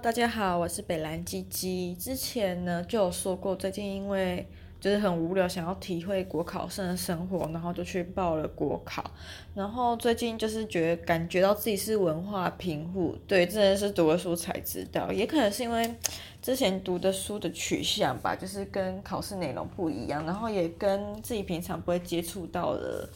大家好，我是北兰鸡鸡。之前呢就有说过，最近因为就是很无聊，想要体会国考生的生活，然后就去报了国考。然后最近就是觉得感觉到自己是文化贫户，对，真的是读了书才知道，也可能是因为之前读的书的取向吧，就是跟考试内容不一样，然后也跟自己平常不会接触到的。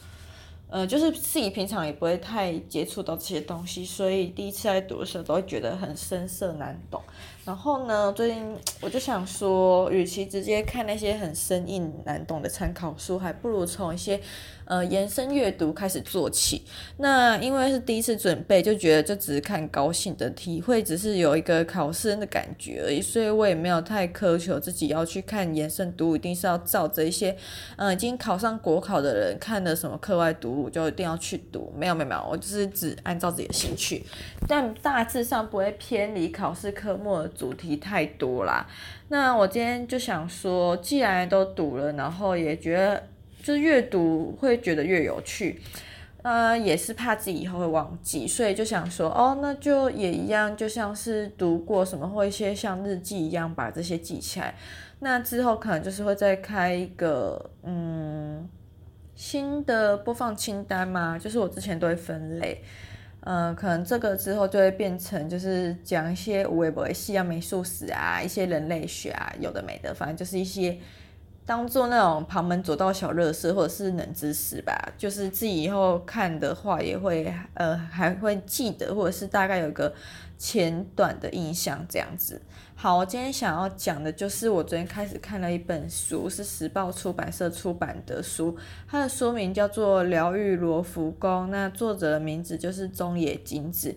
呃，就是自己平常也不会太接触到这些东西，所以第一次在读的时候都会觉得很生涩难懂。然后呢，最近我就想说，与其直接看那些很生硬难懂的参考书，还不如从一些呃延伸阅读开始做起。那因为是第一次准备，就觉得就只是看高兴的体会，只是有一个考试的感觉而已，所以我也没有太苛求自己要去看延伸读，一定是要照着一些嗯、已经考上国考的人看的什么课外读物就一定要去读。没有没有没有，我就是只按照自己的兴趣，但大致上不会偏离考试科目的主题太多啦，那我今天就想说，既然都读了，然后也觉得就是越读会觉得越有趣，呃，也是怕自己以后会忘记，所以就想说，哦，那就也一样，就像是读过什么或一些像日记一样，把这些记起来。那之后可能就是会再开一个嗯新的播放清单嘛，就是我之前都会分类。嗯、呃，可能这个之后就会变成就是讲一些微博西洋美术史啊，一些人类学啊，有的没的，反正就是一些当做那种旁门左道小热事或者是冷知识吧，就是自己以后看的话也会呃还会记得，或者是大概有个前短的印象这样子。好，我今天想要讲的就是我昨天开始看了一本书，是时报出版社出版的书，它的书名叫做《疗愈罗浮宫》，那作者的名字就是中野金子。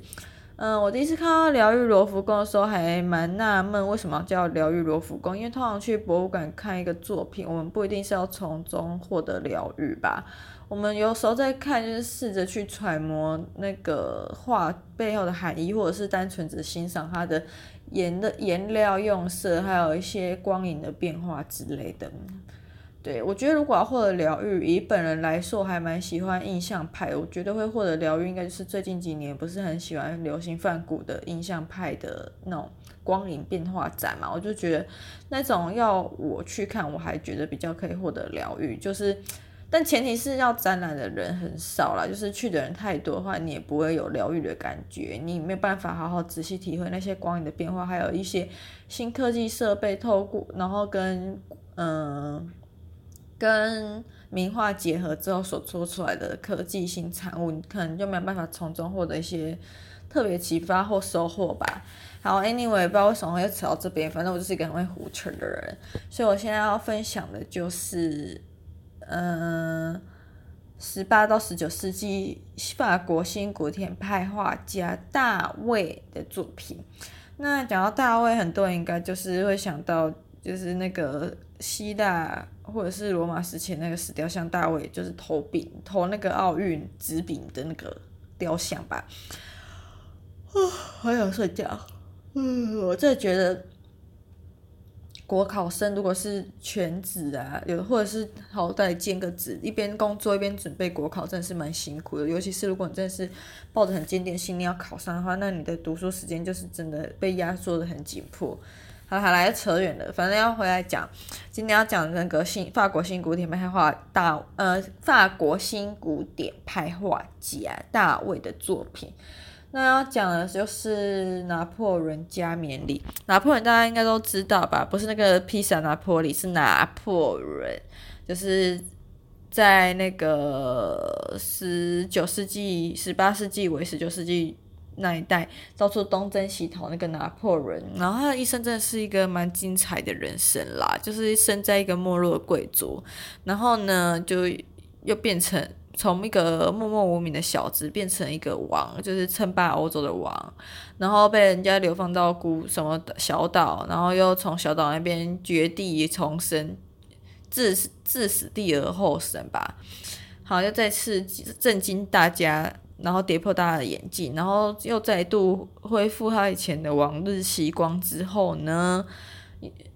嗯，我第一次看到《疗愈罗浮宫》的时候还蛮纳闷，为什么叫疗愈罗浮宫？因为通常去博物馆看一个作品，我们不一定是要从中获得疗愈吧？我们有时候在看，就是试着去揣摩那个画背后的含义，或者是单纯只欣赏它的。颜的颜料用色，还有一些光影的变化之类的。对，我觉得如果要获得疗愈，以本人来说，还蛮喜欢印象派。我觉得会获得疗愈，应该就是最近几年不是很喜欢流行泛古的印象派的那种光影变化展嘛？我就觉得那种要我去看，我还觉得比较可以获得疗愈，就是。但前提是要展览的人很少啦，就是去的人太多的话，你也不会有疗愈的感觉，你没有办法好好仔细体会那些光影的变化，还有一些新科技设备透过，然后跟嗯、跟名画结合之后所做出来的科技新产物，你可能就没有办法从中获得一些特别启发或收获吧。好，Anyway，不知道为什么会扯到这边，反正我就是一个很会胡扯的人，所以我现在要分享的就是。嗯，十八到十九世纪法国新古典派画家大卫的作品。那讲到大卫，很多人应该就是会想到，就是那个希腊或者是罗马时期那个石雕像大卫，就是投饼投那个奥运纸饼的那个雕像吧。啊，好想睡觉。嗯，我真的觉得。国考生如果是全职啊，有或者是好歹兼个职，一边工作一边准备国考，真的是蛮辛苦的。尤其是如果你真的是抱着很坚定信念要考上的话，那你的读书时间就是真的被压缩得很紧迫。好，好来扯远了，反正要回来讲，今天要讲那个新法国新古典派画大呃法国新古典派画家大卫的作品。那要讲的就是拿破仑加冕礼。拿破仑大家应该都知道吧？不是那个披萨拿破里，是拿破仑，就是在那个十九世纪、十八世纪尾十九世纪那一代，到处东征西讨那个拿破仑。然后他的一生真的是一个蛮精彩的人生啦，就是生在一个没落的贵族，然后呢，就又变成。从一个默默无名的小子变成一个王，就是称霸欧洲的王，然后被人家流放到孤什么小岛，然后又从小岛那边绝地重生，自自死地而后生吧。好，又再次震惊大家，然后跌破大家的眼镜，然后又再度恢复他以前的往日时光之后呢？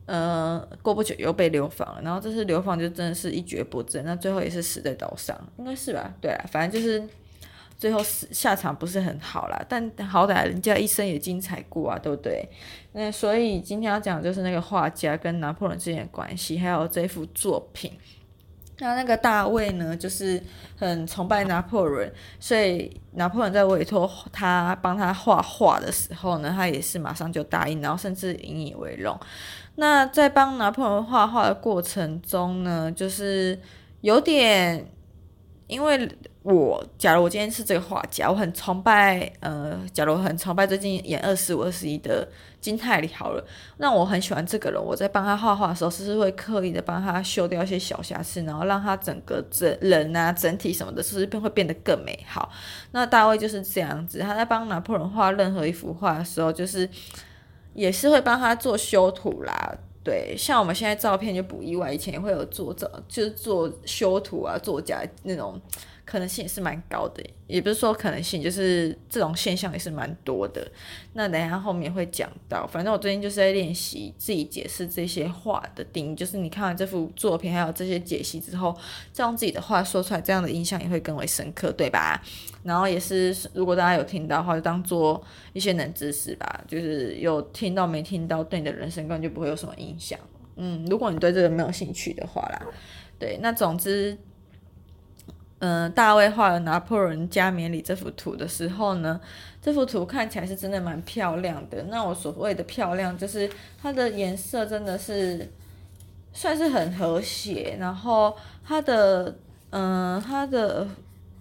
呃，过不久又被流放了，然后这次流放就真的是一蹶不振，那最后也是死在岛上，应该是吧？对啊，反正就是最后死下场不是很好啦，但好歹人家一生也精彩过啊，对不对？那所以今天要讲的就是那个画家跟拿破仑之间的关系，还有这幅作品。那那个大卫呢，就是很崇拜拿破仑，所以拿破仑在委托他帮他画画的时候呢，他也是马上就答应，然后甚至引以为荣。那在帮拿破仑画画的过程中呢，就是有点。因为我，假如我今天是这个画家，我很崇拜，呃，假如我很崇拜最近演二十五、二十一的金泰里好了，那我很喜欢这个人，我在帮他画画的时候，是是会刻意的帮他修掉一些小瑕疵，然后让他整个整人啊、整体什么的，是不是会变得更美好？那大卫就是这样子，他在帮拿破仑画任何一幅画的时候，就是也是会帮他做修图啦。对，像我们现在照片就不意外，以前也会有做照，就是做修图啊、作假那种可能性也是蛮高的，也不是说可能性，就是这种现象也是蛮多的。那等一下后面会讲到，反正我最近就是在练习自己解释这些话的定义，就是你看完这幅作品还有这些解析之后，再用自己的话说出来，这样的印象也会更为深刻，对吧？然后也是，如果大家有听到的话，就当做一些冷知识吧。就是有听到没听到，对你的人生根本就不会有什么影响。嗯，如果你对这个没有兴趣的话啦，对，那总之，嗯、大卫画了拿破仑加冕礼这幅图的时候呢，这幅图看起来是真的蛮漂亮的。那我所谓的漂亮，就是它的颜色真的是算是很和谐，然后它的，嗯、它的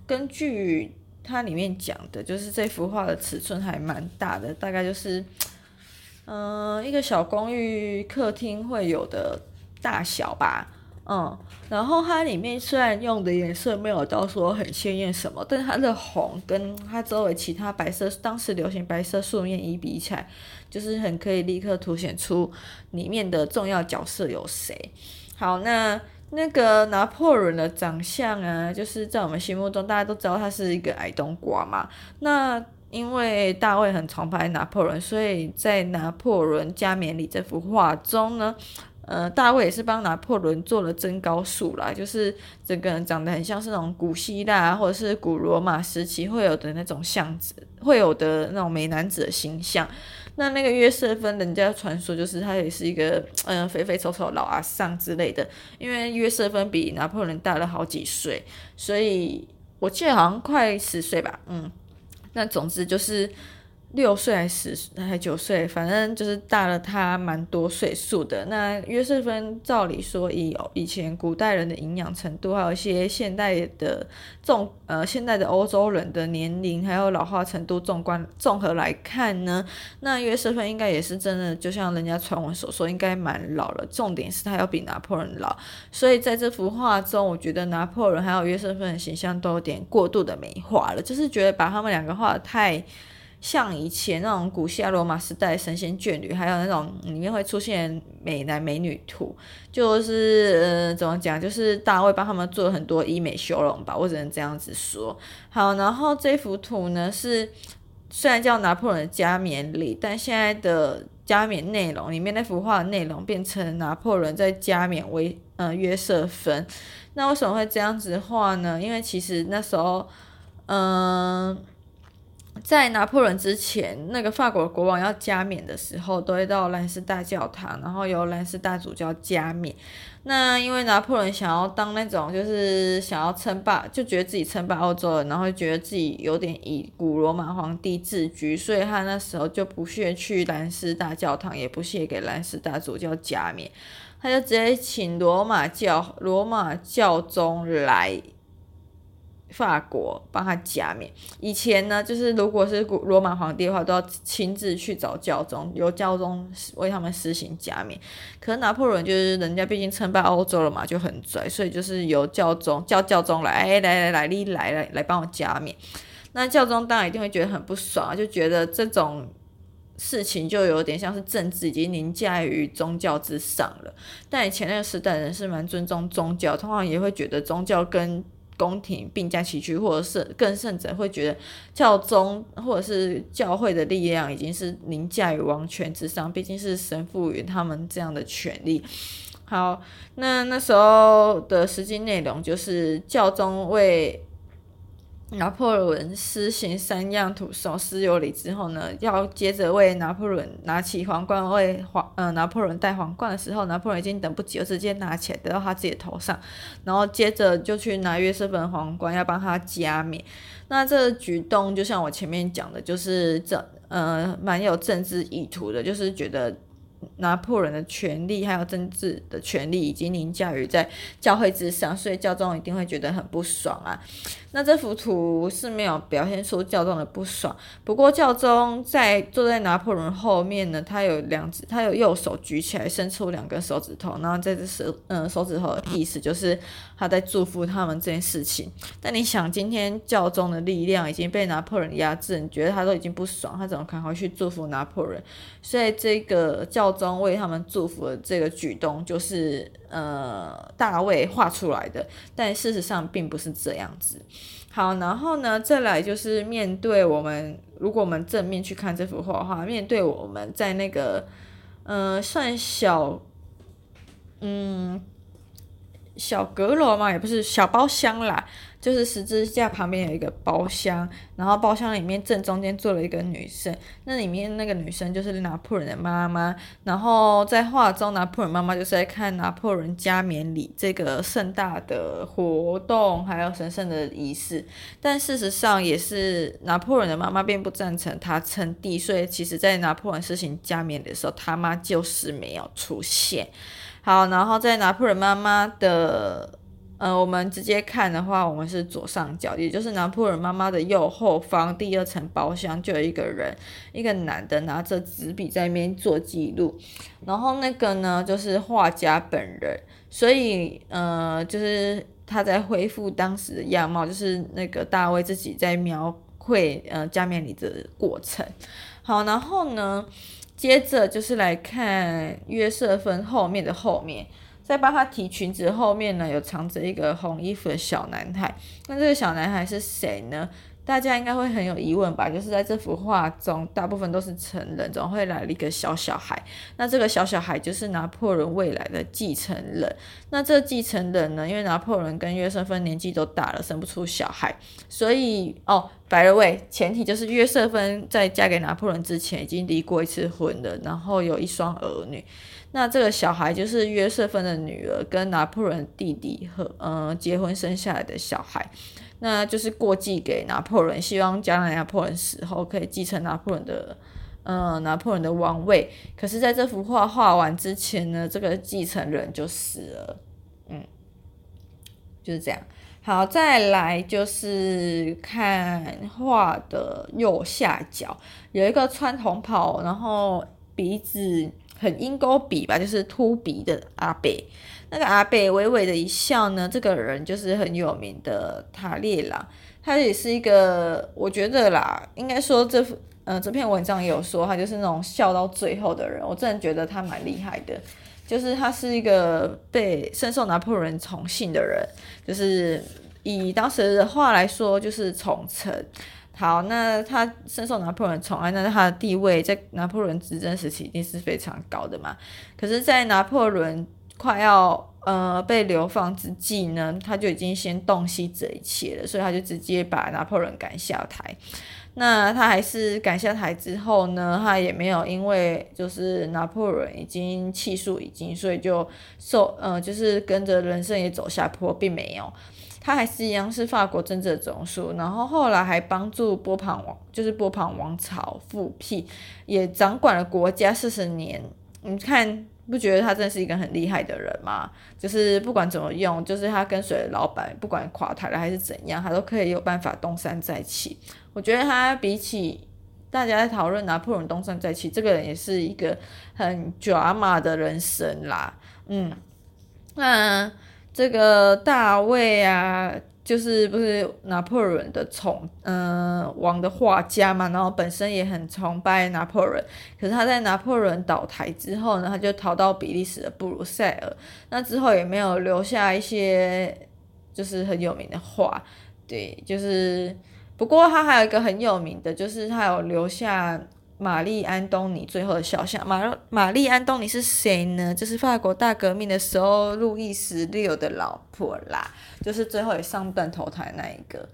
根据。它里面讲的就是这幅画的尺寸还蛮大的，大概就是，嗯、一个小公寓客厅会有的大小吧，嗯，然后它里面虽然用的颜色没有到说很鲜艳什么，但它的红跟它周围其他白色，当时流行白色素面衣比起来，就是很可以立刻凸显出里面的重要角色有谁。好，那。那个拿破仑的长相啊，就是在我们心目中，大家都知道他是一个矮冬瓜嘛。那因为大卫很崇拜拿破仑，所以在拿破仑加冕礼这幅画中呢，呃，大卫也是帮拿破仑做了增高术啦，就是整个人长得很像是那种古希腊或者是古罗马时期会有的那种相子，会有的那种美男子的形象。那那个约瑟芬，人家传说就是他也是一个嗯、肥肥丑丑老阿桑之类的，因为约瑟芬比拿破仑大了好几岁，所以我记得好像快十岁吧，嗯，那总之就是。六岁还是十还九岁，反正就是大了他蛮多岁数的。那约瑟芬照理说，以以前古代人的营养程度，还有一些现代的纵呃现代的欧洲人的年龄还有老化程度，纵观综合来看呢，那约瑟芬应该也是真的，就像人家传闻所说，应该蛮老了。重点是他要比拿破仑老，所以在这幅画中，我觉得拿破仑还有约瑟芬的形象都有点过度的美化了，就是觉得把他们两个画得太。像以前那种古希腊罗马时代神仙眷侣，还有那种里面会出现美男美女图，就是呃怎么讲，就是大卫帮他们做了很多医美修容吧，我只能这样子说。好，然后这幅图呢是虽然叫拿破仑加冕礼，但现在的加冕内容里面那幅画的内容变成拿破仑在加冕为呃约瑟芬。那为什么会这样子画呢？因为其实那时候嗯。在拿破仑之前，那个法国国王要加冕的时候，都会到兰斯大教堂，然后由兰斯大主教加冕。那因为拿破仑想要当那种，就是想要称霸，就觉得自己称霸欧洲人，然后觉得自己有点以古罗马皇帝自居，所以他那时候就不屑去兰斯大教堂，也不屑给兰斯大主教加冕，他就直接请罗马教罗马教宗来。法国帮他加冕。以前呢，就是如果是古罗马皇帝的话，都要亲自去找教宗，由教宗为他们施行加冕。可是拿破仑就是人家毕竟称霸欧洲了嘛，就很拽，所以就是由教宗叫教宗来，哎，来来来，你来来来帮我加冕。那教宗当然一定会觉得很不爽，就觉得这种事情就有点像是政治已经凌驾于宗教之上了。但以前那个时代人是蛮尊重宗教，通常也会觉得宗教跟宫廷并驾齐驱，或者是更甚者会觉得教宗或者是教会的力量已经是凌驾于王权之上，毕竟是神赋予他们这样的权利。好，那那时候的实际内容就是教宗为拿破仑施行三样土送私有礼之后呢，要接着为拿破仑拿起皇冠为皇呃拿破仑戴皇冠的时候，拿破仑已经等不及了，直接拿起来戴到他自己的头上，然后接着就去拿约瑟芬皇冠要帮他加冕。那这个举动就像我前面讲的，就是这呃蛮有政治意图的，就是觉得。拿破仑的权力还有政治的权力已经凌驾于在教会之上，所以教宗一定会觉得很不爽啊。那这幅图是没有表现出教宗的不爽，不过教宗在坐在拿破仑后面呢，他有两只，他有右手举起来，伸出两根手指头，然后在这手嗯手指头的意思就是他在祝福他们这件事情。但你想，今天教宗的力量已经被拿破仑压制，你觉得他都已经不爽，他怎么可能会去祝福拿破仑？所以这个教宗为他们祝福的这个举动，就是呃大卫画出来的，但事实上并不是这样子。好，然后呢，再来就是面对我们，如果我们正面去看这幅画的话，面对我们在那个嗯算小嗯小阁楼嘛，也不是小包厢啦。就是十字架旁边有一个包厢，然后包厢里面正中间坐了一个女生，那里面那个女生就是拿破仑的妈妈。然后在画中，拿破仑妈妈就是在看拿破仑加冕礼这个盛大的活动，还有神圣的仪式。但事实上，也是拿破仑的妈妈并不赞成他称帝，所以其实在拿破仑实行加冕的时候，他妈就是没有出现。好，然后在拿破仑妈妈的。呃，我们直接看的话，我们是左上角，也就是拿破仑妈妈的右后方第二层包厢，就有一个人，一个男的拿着纸笔在那边做记录，然后那个呢就是画家本人，所以呃，就是他在恢复当时的样貌，就是那个大卫自己在描绘呃加冕礼的过程。好，然后呢，接着就是来看约瑟芬后面的后面。在帮他提裙子后面呢，有藏着一个红衣服的小男孩。那这个小男孩是谁呢？大家应该会很有疑问吧？就是在这幅画中，大部分都是成人，总会来了一个小小孩。那这个小小孩就是拿破仑未来的继承人。那这继承人呢？因为拿破仑跟约瑟芬年纪都大了，生不出小孩，所以哦，by the way，前提就是约瑟芬在嫁给拿破仑之前已经离过一次婚了，然后有一双儿女。那这个小孩就是约瑟芬的女儿，跟拿破仑弟弟和嗯、结婚生下来的小孩，那就是过继给拿破仑，希望将来拿破仑死后可以继承拿破仑的嗯、拿破仑的王位。可是，在这幅画画完之前呢，这个继承人就死了，嗯，就是这样。好，再来就是看画的右下角有一个穿红袍，然后鼻子。很鹰钩鼻吧，就是秃鼻的阿伯。那个阿北微微的一笑呢，这个人就是很有名的塔列朗。他也是一个，我觉得啦，应该说这幅呃这篇文章也有说，他就是那种笑到最后的人。我真的觉得他蛮厉害的，就是他是一个被深受拿破仑宠幸的人，就是以当时的话来说，就是宠臣。好，那他深受拿破仑宠爱，那他的地位在拿破仑执政时期一定是非常高的嘛。可是，在拿破仑快要呃被流放之际呢，他就已经先洞悉这一切了，所以他就直接把拿破仑赶下台。那他还是赶下台之后呢，他也没有因为就是拿破仑已经气数已尽，所以就受呃就是跟着人生也走下坡，并没有。他还是一样是法国政治的总书，然后后来还帮助波旁王，就是波旁王朝复辟，也掌管了国家四十年。你看，不觉得他真的是一个很厉害的人吗？就是不管怎么用，就是他跟随老板，不管垮台了还是怎样，他都可以有办法东山再起。我觉得他比起大家在讨论拿破仑东山再起，这个人也是一个很 drama 的人生啦。嗯，那。这个大卫啊，就是不是拿破仑的宠，嗯、王的画家嘛，然后本身也很崇拜拿破仑。可是他在拿破仑倒台之后呢，他就逃到比利时的布鲁塞尔。那之后也没有留下一些就是很有名的画，对，就是不过他还有一个很有名的，就是他有留下。玛丽安东尼最后的肖像，玛玛丽安东尼是谁呢？就是法国大革命的时候路易十六的老婆啦，就是最后也上断头台那一个。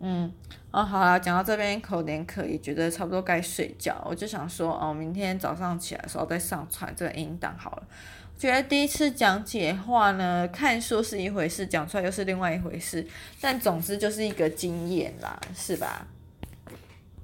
嗯，哦，好啦，讲到这边口点渴，也觉得差不多该睡觉，我就想说，哦，明天早上起来的时候再上传这个音档好了。觉得第一次讲解话呢，看书是一回事，讲出来又是另外一回事，但总之就是一个经验啦，是吧？